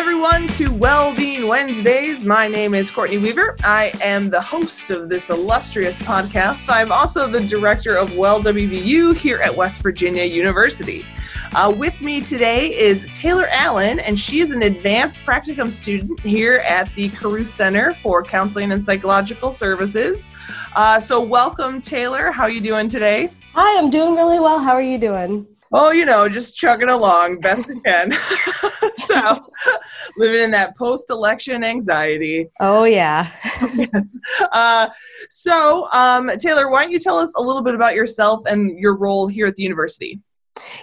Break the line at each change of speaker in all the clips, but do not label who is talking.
everyone, to Wellbeing Wednesdays. My name is Courtney Weaver. I am the host of this illustrious podcast. I'm also the director of Well WVU here at West Virginia University. Uh, with me today is Taylor Allen, and she is an advanced practicum student here at the Carruth Center for Counseling and Psychological Services. Uh, so, welcome, Taylor. How are you doing today?
Hi, I'm doing really well. How are you doing?
Oh, you know, just chugging along best we can. so, living in that post-election anxiety.
Oh yeah.
yes. Uh, so, um, Taylor, why don't you tell us a little bit about yourself and your role here at the university?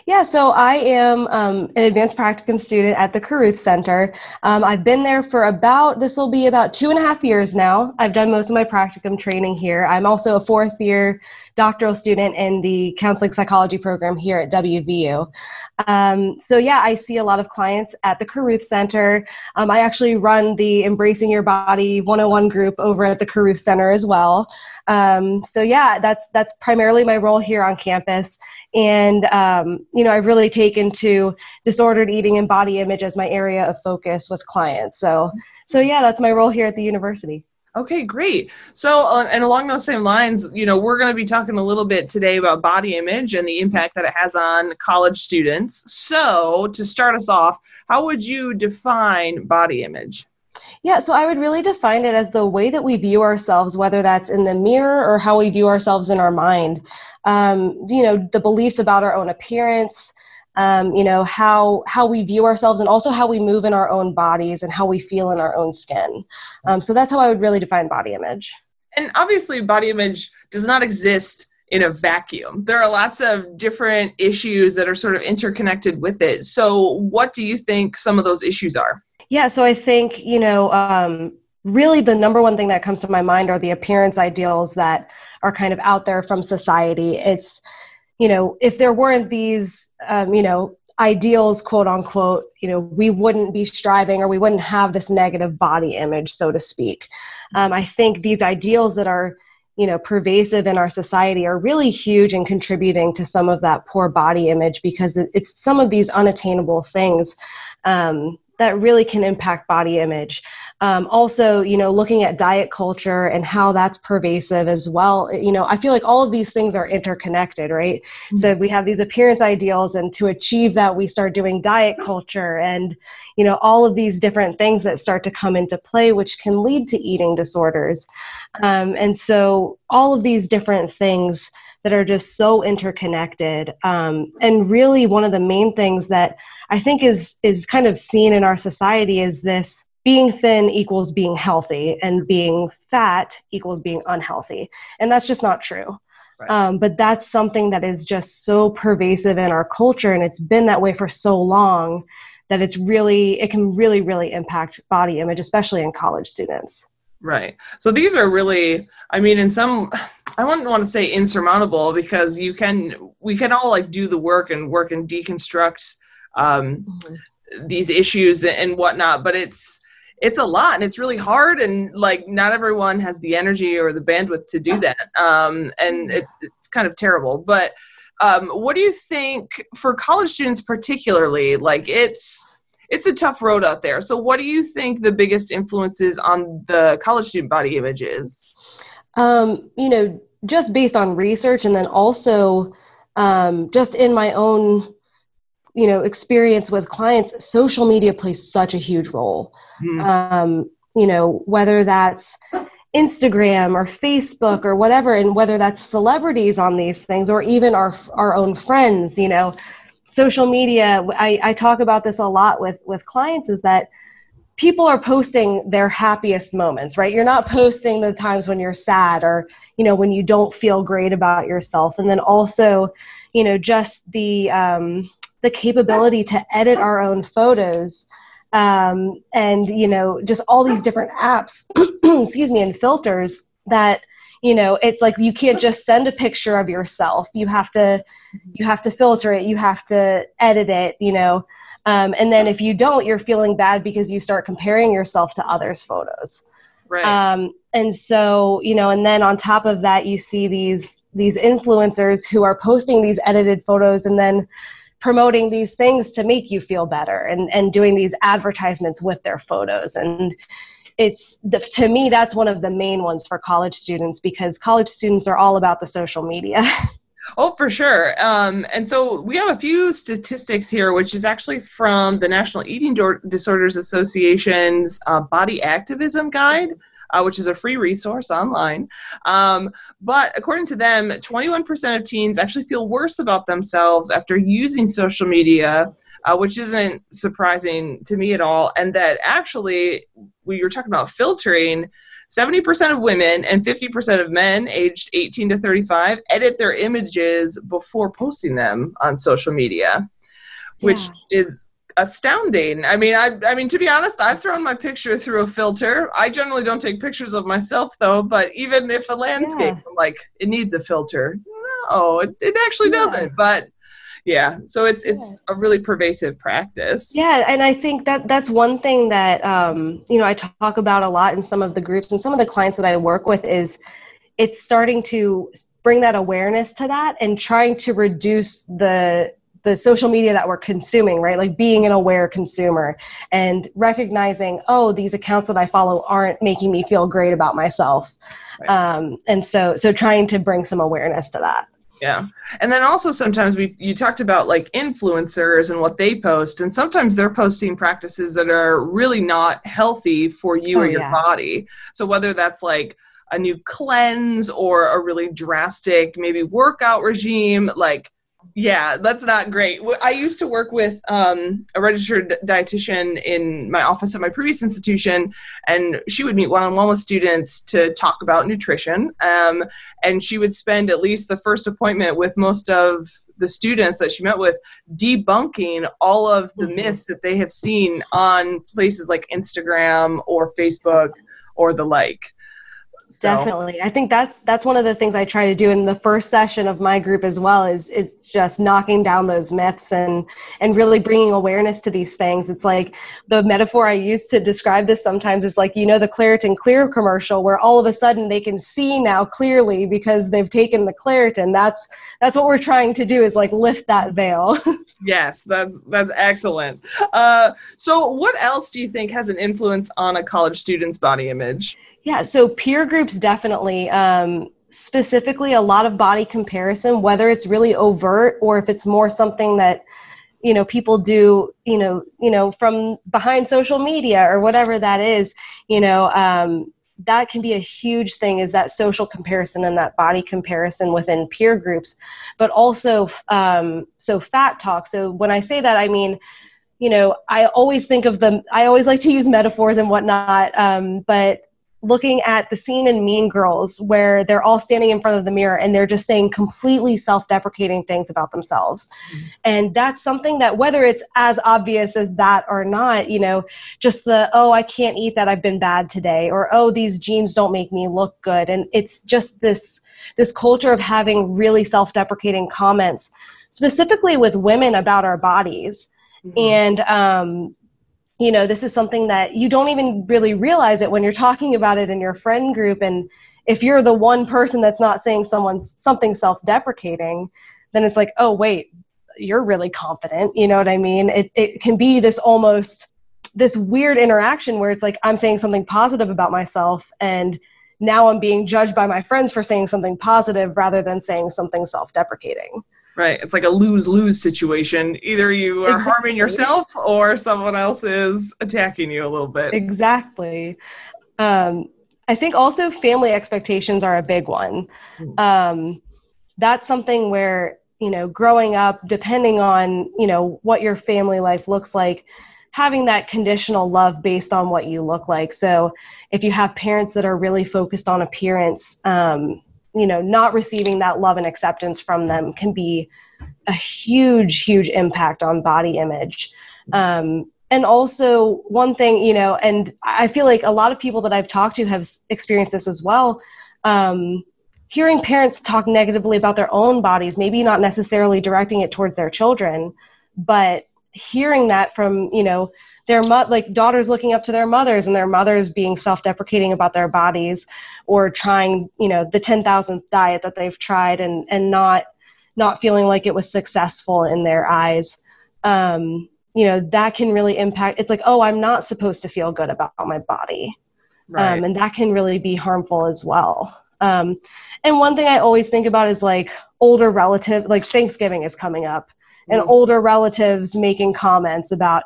Yeah, so I am um, an advanced practicum student at the Carruth Center. Um, I've been there for about, this will be about two and a half years now. I've done most of my practicum training here. I'm also a fourth year doctoral student in the counseling psychology program here at WVU. Um, so, yeah, I see a lot of clients at the Carruth Center. Um, I actually run the Embracing Your Body 101 group over at the Carruth Center as well. Um, so, yeah, that's, that's primarily my role here on campus. And, um, you know, I've really taken to disordered eating and body image as my area of focus with clients. So, so yeah, that's my role here at the university.
Okay, great. So, uh, and along those same lines, you know, we're going to be talking a little bit today about body image and the impact that it has on college students. So, to start us off, how would you define body image?
Yeah, so I would really define it as the way that we view ourselves, whether that's in the mirror or how we view ourselves in our mind. Um, you know, the beliefs about our own appearance, um, you know how how we view ourselves and also how we move in our own bodies and how we feel in our own skin. Um, so that's how i would really define body image.
And obviously body image does not exist in a vacuum. There are lots of different issues that are sort of interconnected with it. So what do you think some of those issues are?
Yeah so i think you know um, really the number one thing that comes to my mind are the appearance ideals that are kind of out there from society. It's you know, if there weren't these, um, you know, ideals, quote unquote, you know, we wouldn't be striving or we wouldn't have this negative body image, so to speak. Um, I think these ideals that are, you know, pervasive in our society are really huge in contributing to some of that poor body image because it's some of these unattainable things um, that really can impact body image. Um, also, you know, looking at diet culture and how that's pervasive as well. You know, I feel like all of these things are interconnected, right? Mm-hmm. So we have these appearance ideals, and to achieve that, we start doing diet culture and, you know, all of these different things that start to come into play, which can lead to eating disorders. Um, and so, all of these different things that are just so interconnected. Um, and really, one of the main things that I think is is kind of seen in our society is this being thin equals being healthy and being fat equals being unhealthy. And that's just not true. Right. um, but that's something that is just so pervasive in our culture and it's been that way for so long that it's really it can really really impact body image especially in college students.
Right. So these are really i mean in some I wouldn't want to say insurmountable because you can we can all like do the work and work and deconstruct um, these issues and whatnot. But it's it's a lot and it's really hard and like not everyone has the energy or the bandwidth to do that. Um, and it, it's kind of terrible. But um, what do you think for college students particularly? Like it's it's a tough road out there. So what do you think the biggest influences on the college student body image is?
Um, you know, just based on research and then also um, just in my own you know experience with clients social media plays such a huge role. Mm. um, you know whether that's instagram or facebook or whatever and whether that's celebrities on these things or even our our own friends you know social media i, I talk about this a lot with with clients is that people are posting their happiest moments right? You're not posting the times when you're sad or you know when you don't feel great about yourself. And then also you know just the um, the capability to edit our own photos um, and you know just all these different apps excuse me and filters that you know it's like you can't just send a picture of yourself. You have to you have to filter it. You have to edit it you know. Um, and then if you don't you're feeling bad because you start comparing yourself to others photos.
Right.
Um, and so you know and then on top of that you see these these influencers who are posting these edited photos and then promoting these things to make you feel better and and doing these advertisements with their photos and it's the, to me that's one of the main ones for college students because college students are all about the social media
Oh, for sure. Um, and so we have a few statistics here, which is actually from the National Eating Disorders Association's uh, Body Activism Guide. Uh, which is a free resource online. Um, but according to them, 21% of teens actually feel worse about themselves after using social media, uh, which isn't surprising to me at all. And that actually, we you're talking about filtering, 70% of women and 50% of men aged 18 to 35 edit their images before posting them on social media, which yeah. is astounding. I mean, I, I mean, to be honest, I've thrown my picture through a filter. I generally don't take pictures of myself though, but even if a landscape, yeah. like it needs a filter, no, it, it actually yeah. doesn't. But yeah so it's it's a really pervasive practice
yeah and i think that that's one thing that um, you know i talk about a lot in some of the groups and some of the clients that i work with is it's starting to bring that awareness to that and trying to reduce the the social media that we're consuming right like being an aware consumer and recognizing oh these accounts that i follow aren't making me feel great about myself right. um, and so so trying to bring some awareness to that
yeah. And then also sometimes we you talked about like influencers and what they post and sometimes they're posting practices that are really not healthy for you oh, or your yeah. body. So whether that's like a new cleanse or a really drastic maybe workout regime like yeah, that's not great. I used to work with um, a registered dietitian in my office at my previous institution, and she would meet one on one with students to talk about nutrition. Um, and she would spend at least the first appointment with most of the students that she met with debunking all of the mm-hmm. myths that they have seen on places like Instagram or Facebook or the like.
So. Definitely. I think that's that's one of the things I try to do in the first session of my group as well is is just knocking down those myths and and really bringing awareness to these things. It's like the metaphor I use to describe this sometimes is like you know the Claritin Clear commercial where all of a sudden they can see now clearly because they've taken the Claritin. That's that's what we're trying to do is like lift that veil.
yes, that that's excellent. Uh, so what else do you think has an influence on a college student's body image?
Yeah, so peer groups definitely. Um, specifically, a lot of body comparison, whether it's really overt or if it's more something that you know people do you know you know from behind social media or whatever that is you know um, that can be a huge thing is that social comparison and that body comparison within peer groups but also um, so fat talk so when i say that i mean you know i always think of them i always like to use metaphors and whatnot um, but looking at the scene in Mean Girls where they're all standing in front of the mirror and they're just saying completely self deprecating things about themselves. Mm-hmm. And that's something that, whether it's as obvious as that or not, you know, just the, oh, I can't eat that, I've been bad today, or oh, these jeans don't make me look good. And it's just this this culture of having really self deprecating comments, specifically with women about our bodies. Mm-hmm. And um, you know this is something that you don't even really realize it when you're talking about it in your friend group. And if you're the one person that's not saying someone's something self-deprecating then it's like oh wait you're really confident. You know what i mean? It, it can be this almost this weird interaction where it's like i'm saying something positive about myself and now i'm being judged by my friends for saying something positive rather than saying something self-deprecating
Right. It's like a lose lose situation. Either you are exactly. harming yourself or someone else is attacking you a little bit.
Exactly. Um, I think also family expectations are a big one. Hmm. Um, that's something where, you know, growing up, depending on, you know, what your family life looks like, having that conditional love based on what you look like. So if you have parents that are really focused on appearance, um, you know not receiving that love and acceptance from them can be a huge huge impact on body image. Um, and also one thing you know and i feel like a lot of people that i've talked to have experienced this as well. Um, hearing parents talk negatively about their own bodies maybe not necessarily directing it towards their children but hearing that from you know their mo- like daughters looking up to their mothers and their mothers being self-deprecating about their bodies or trying you know the 10,000th diet that they've tried and and not not feeling like it was successful in their eyes um, you know that can really impact it's like oh i'm not supposed to feel good about my body right. um, and that can really be harmful as well um, and one thing i always think about is like older relative like thanksgiving is coming up and mm-hmm. older relatives making comments about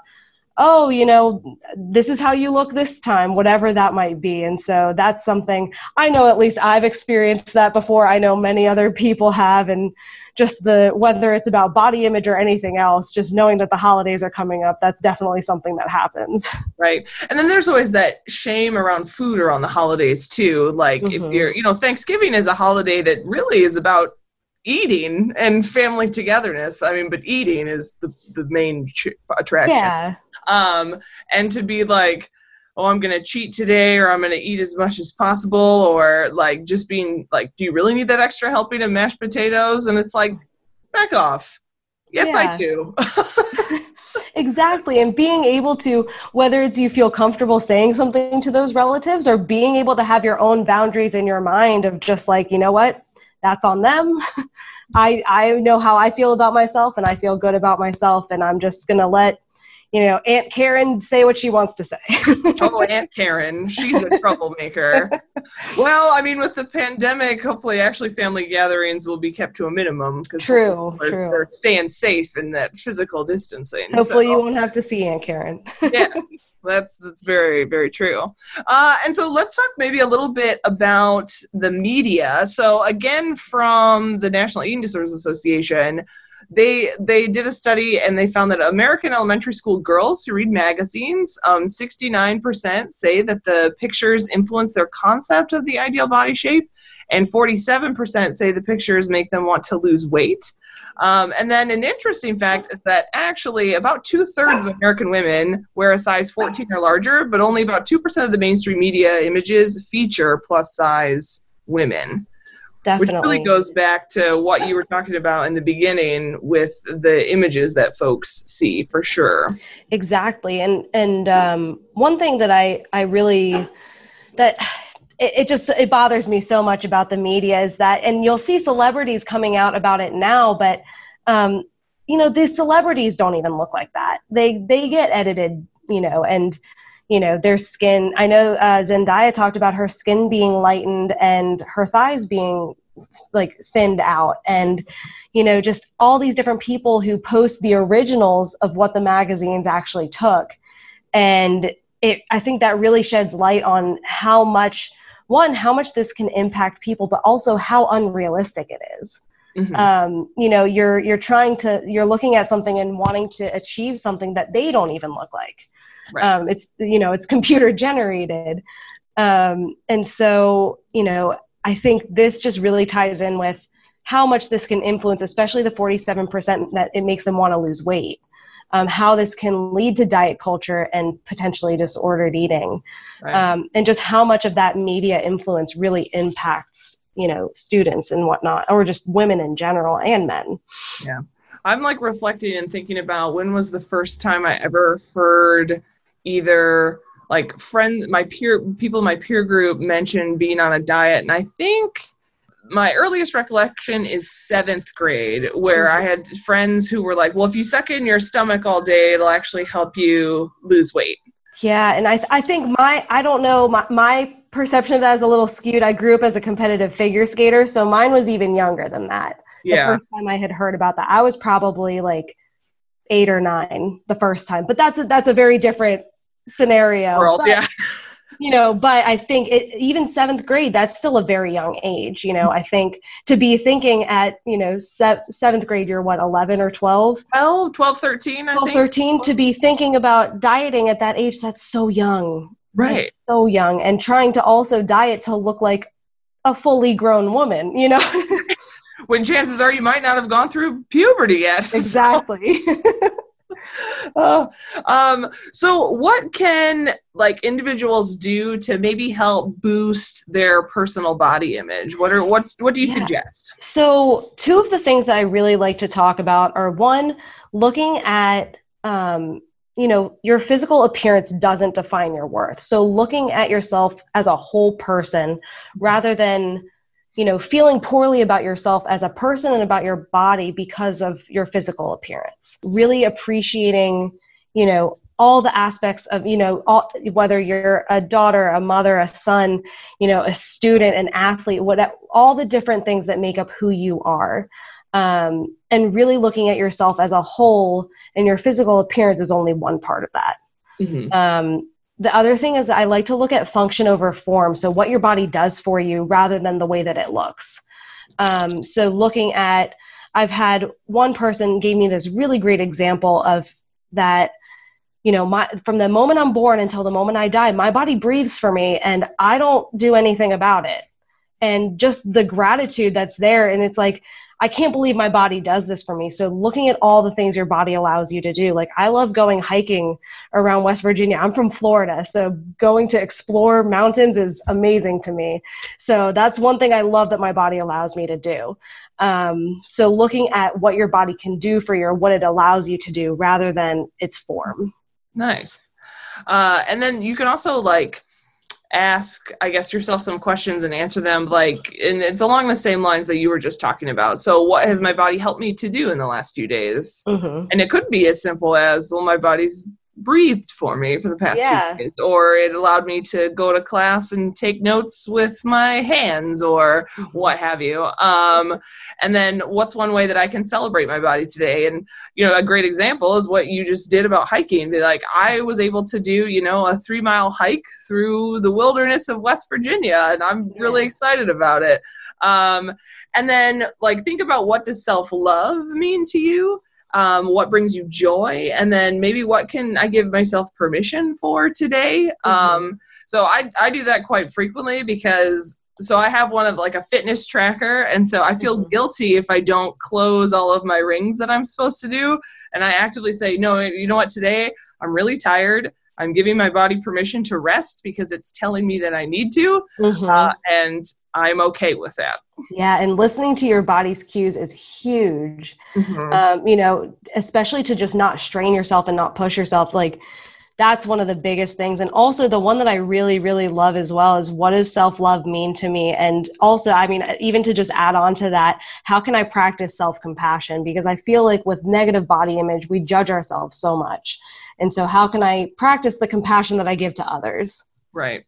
oh, you know, this is how you look this time, whatever that might be. And so that's something I know at least I've experienced that before. I know many other people have. And just the whether it's about body image or anything else, just knowing that the holidays are coming up, that's definitely something that happens.
Right. And then there's always that shame around food around the holidays too. Like mm-hmm. if you're, you know, Thanksgiving is a holiday that really is about eating and family togetherness. I mean, but eating is the the main ch- attraction.
Yeah.
Um, and to be like, oh, I'm gonna cheat today, or I'm gonna eat as much as possible, or like just being like, do you really need that extra helping of mashed potatoes? And it's like, back off. Yes, yeah. I do.
exactly. And being able to, whether it's you feel comfortable saying something to those relatives or being able to have your own boundaries in your mind of just like, you know what, that's on them. I I know how I feel about myself and I feel good about myself and I'm just going to let you know Aunt Karen say what she wants to say.
oh, Aunt Karen, she's a troublemaker. well, I mean with the pandemic, hopefully actually family gatherings will be kept to a minimum
because true,
they're,
true.
they're staying safe in that physical distancing.
Hopefully so. you won't have to see Aunt Karen.
yes. that's that's very very true. Uh, and so let's talk maybe a little bit about the media. So again, from the National Eating Disorders Association, they they did a study and they found that American elementary school girls who read magazines, um, 69% say that the pictures influence their concept of the ideal body shape, and 47% say the pictures make them want to lose weight. Um, and then an interesting fact is that actually about two thirds of American women wear a size 14 or larger, but only about 2% of the mainstream media images feature plus size women.
Definitely.
Which really goes back to what you were talking about in the beginning with the images that folks see for sure.
Exactly. And and um, one thing that I I really that it, it, just it bothers me so much about the media is that and you'll see celebrities coming out about it now but um, you know these celebrities don't even look like that they they get edited you know and you know their skin i know uh, zendaya talked about her skin being lightened and her thighs being like thinned out and you know just all these different people who post the originals of what the magazines actually took. And it i think that really sheds light on how much one how much this can impact people but also how unrealistic it is. Mm-hmm. um, you know you're you're trying to you're looking at something and wanting to achieve something that they don't even look like right. um, it's you know it's computer generated um, and so you know i think this just really ties in with how much this can influence especially the 47% that it makes them want to lose weight um, how this can lead to diet culture and potentially disordered eating, right. um, and just how much of that media influence really impacts you know students and whatnot, or just women in general and men.
Yeah, I'm like reflecting and thinking about when was the first time I ever heard either like friends, my peer people in my peer group mentioned being on a diet, and I think my earliest recollection is seventh grade, where I mm-hmm. had friends who were like, "Well, if you suck in your stomach all day, it'll actually help you lose weight."
Yeah, and I th- I think my I don't know my my perception of that is a little skewed. I grew up as a competitive figure skater, so mine was even younger than that.
Yeah.
The first time I had heard about that, I was probably like eight or nine the first time. But that's a, that's a very different scenario.
World,
but,
yeah.
you know but i think it, even seventh grade that's still a very young age you know i think to be thinking at you know se- seventh grade you're what 11 or 12
12 12 13
12 13 to be thinking about dieting at that age that's so young.
Right.
that's so young and trying to also diet to look like a fully grown woman you know?
When chances are you might not have gone through puberty yet
exactly. so.
uh, um, so what can like individuals do to maybe help boost their personal body image? What are what's what do you yeah. suggest?
So two of the things that i really like to talk about are one looking at um, you know your physical appearance doesn't define your worth. So looking at yourself as a whole person rather than you know feeling poorly about yourself as a person and about your body because of your physical appearance. Really appreciating you know all the aspects of you know all, whether you're a daughter a mother a son you know a student an athlete what all the different things that make up who you are. Um, and really looking at yourself as a whole and your physical appearance is only one part of that. Mm-hmm. um, the other thing is i like to look at function over form so what your body does for you rather than the way that it looks. Um, so looking at i've had one person gave me this really great example of that you know my from the moment i'm born until the moment i die my body breathes for me and i don't do anything about it. And just the gratitude that's there and it's like I can't believe my body does this for me. So looking at all the things your body allows you to do. Like I love going hiking around West Virginia. I'm from Florida, so going to explore mountains is amazing to me. So that's one thing I love that my body allows me to do. Um, so looking at what your body can do for you what it allows you to do rather than its form.
Nice. Uh, and then you can also like ask i guess yourself some questions and answer them like and it's along the same lines that you were just talking about so what has my body helped me to do in the last few days mm-hmm. and it could be as simple as well my body's breathed for me for the past yeah. few days or it allowed me to go to class and take notes with my hands or what have you. Um, and then what's one way that i can celebrate my body today? And you know a great example is what you just did about hiking. Be like i was able to do you know a three mile hike through the wilderness of west virginia and i'm really excited about it. Um, and then like think about what does self-love mean to you um, what brings you joy and then maybe what can i give myself permission for today mm-hmm. um, so I, I do that quite frequently because so i have one of like a fitness tracker and so i feel mm-hmm. guilty if i don't close all of my rings that i'm supposed to do and i actively say no you know what today i'm really tired I'm giving my body permission to rest because it's telling me that I need to, mm-hmm. uh, and I'm okay with that.
Yeah, and listening to your body's cues is huge. Mm-hmm. Um, you know, especially to just not strain yourself and not push yourself. Like that's one of the biggest things. And also the one that i really really love as well is what does self-love mean to me? And also i mean even to just add on to that how can i practice self-compassion? Because i feel like with negative body image we judge ourselves so much. And so how can i practice the compassion that i give to others?
Right.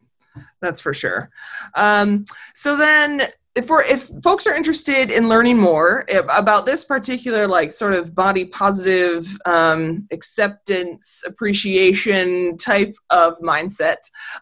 That's for sure. Um, so then if we're if folks are interested in learning more about this particular like sort of body positive um, acceptance appreciation type of mindset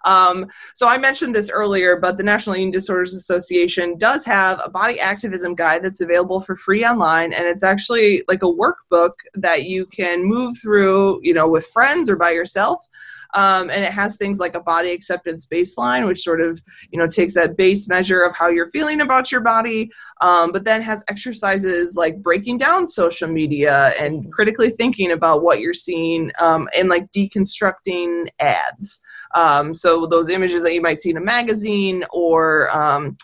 um, so i mentioned this earlier but the national eating disorders association does have a body activism guide that's available for free online and it's actually like a workbook that you can move through you know with friends or by yourself um, and it has things like a body acceptance baseline, which sort of you know takes that base measure of how you're feeling about your body, um, but then has exercises like breaking down social media and critically thinking about what you're seeing um, and like deconstructing ads. Um, so those images that you might see in a magazine or um,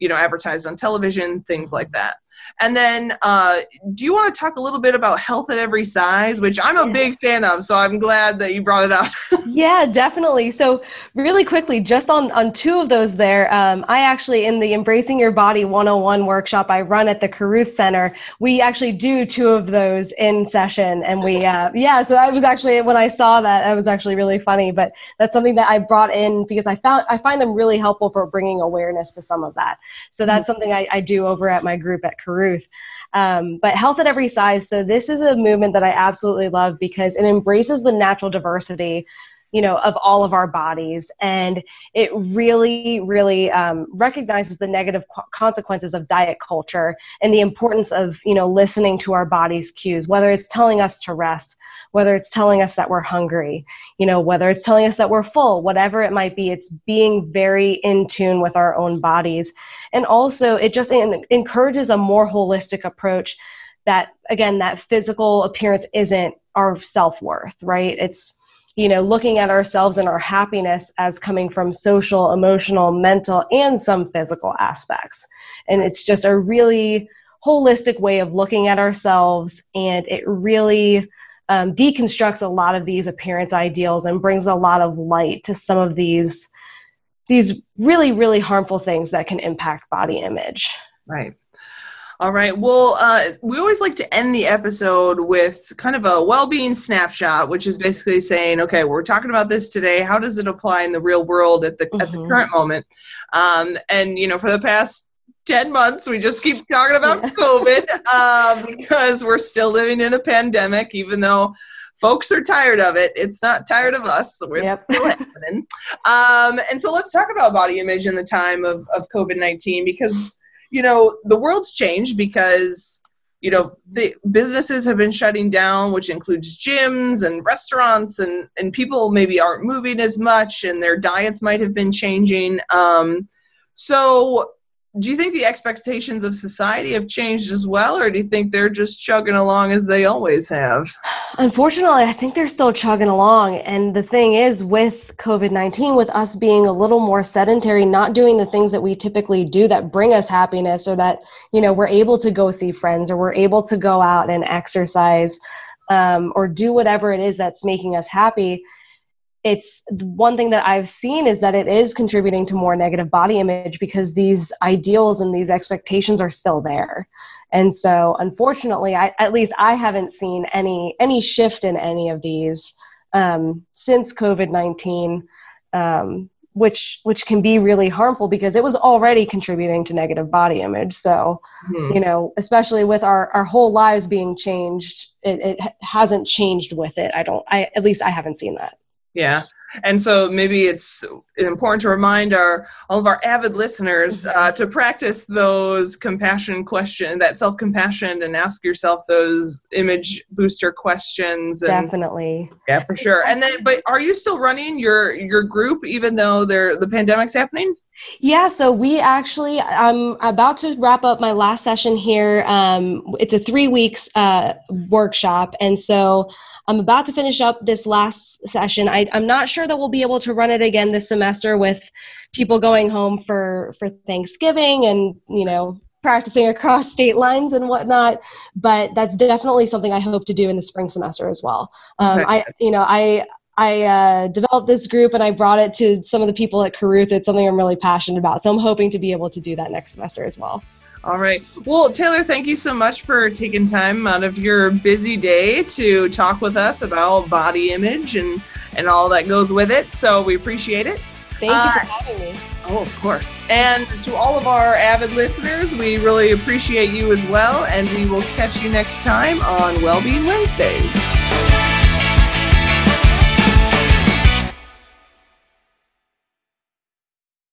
you know advertised on television, things like that. And then, uh, do you want to talk a little bit about health at every size, which I'm a yeah. big fan of? So I'm glad that you brought it up.
yeah, definitely. So really quickly, just on on two of those there, um, I actually in the Embracing Your Body 101 workshop I run at the Carruth Center, we actually do two of those in session, and we uh, yeah. So that was actually when I saw that, that was actually really funny. But that's something that I brought in because I found I find them really helpful for bringing awareness to some of that. So that's mm-hmm. something I, I do over at my group at Carruth. Ruth. Um, but health at every size. So this is a movement that I absolutely love because it embraces the natural diversity you know of all of our bodies and it really really um, recognizes the negative consequences of diet culture and the importance of you know listening to our body's cues whether it's telling us to rest whether it's telling us that we're hungry you know whether it's telling us that we're full whatever it might be it's being very in tune with our own bodies. And also it just encourages a more holistic approach that again that physical appearance isn't our self-worth right? It's you know looking at ourselves and our happiness as coming from social emotional mental and some physical aspects. And it's just a really holistic way of looking at ourselves and it really um, deconstructs a lot of these appearance ideals and brings a lot of light to some of these these really really harmful things that can impact body image
right all right. Well, uh, we always like to end the episode with kind of a well being snapshot, which is basically saying, okay, we're talking about this today. How does it apply in the real world at the, mm-hmm. at the mm-hmm. current moment? Um, and, you know, for the past 10 months, we just keep talking about COVID uh, because we're still living in a pandemic, even though folks are tired of it. It's not tired of us. So it's yep. still happening. Um, and so let's talk about body image in the time of, of COVID 19 because you know, the world's changed because you know the businesses have been shutting down which includes gyms and restaurants and and people maybe aren't moving as much and their diets might have been changing um, so do you think the expectations of society have changed as well or do you think they're just chugging along as they always have?
Unfortunately i think they're still chugging along and the thing is with covid-19 with us being a little more sedentary not doing the things that we typically do that bring us happiness or that you know we're able to go see friends or we're able to go out and exercise um, or do whatever it is that's making us happy it's one thing that I've seen is that it is contributing to more negative body image because these ideals and these expectations are still there. And so unfortunately, I, at least I haven't seen any any shift in any of these um, since COVID nineteen, um, which which can be really harmful because it was already contributing to negative body image. So hmm you know, especially with our our whole lives being changed, it, it hasn't changed with it. I don't. I at least I haven't seen that.
Yeah. And so maybe it's important to remind our all of our avid listeners mm-hmm. uh, to practice those compassion question, that self compassion, and ask yourself those image booster questions.
And, Definitely.
Yeah, for sure. And then, but are you still running your your group even though there the pandemic's happening?
Yeah, so we actually, I'm about to wrap up my last session here. Um, it's a three weeks uh, workshop. And so I'm about to finish up this last session. I, I'm not sure that we'll be able to run it again this semester with people going home for, for Thanksgiving and, you know, practicing across state lines and whatnot. But that's definitely something I hope to do in the spring semester as well. Um. I, you know, I, I uh, developed this group and I brought it to some of the people at Carruth. It's something I'm really passionate about. So I'm hoping to be able to do that next semester as well.
All right. Well, Taylor, thank you so much for taking time out of your busy day to talk with us about body image and, and all that goes with it. So we appreciate it.
Thank uh, you for having me.
Oh, of course. And to all of our avid listeners, we really appreciate you as well. And we will catch you next time on Wellbeing Wednesdays.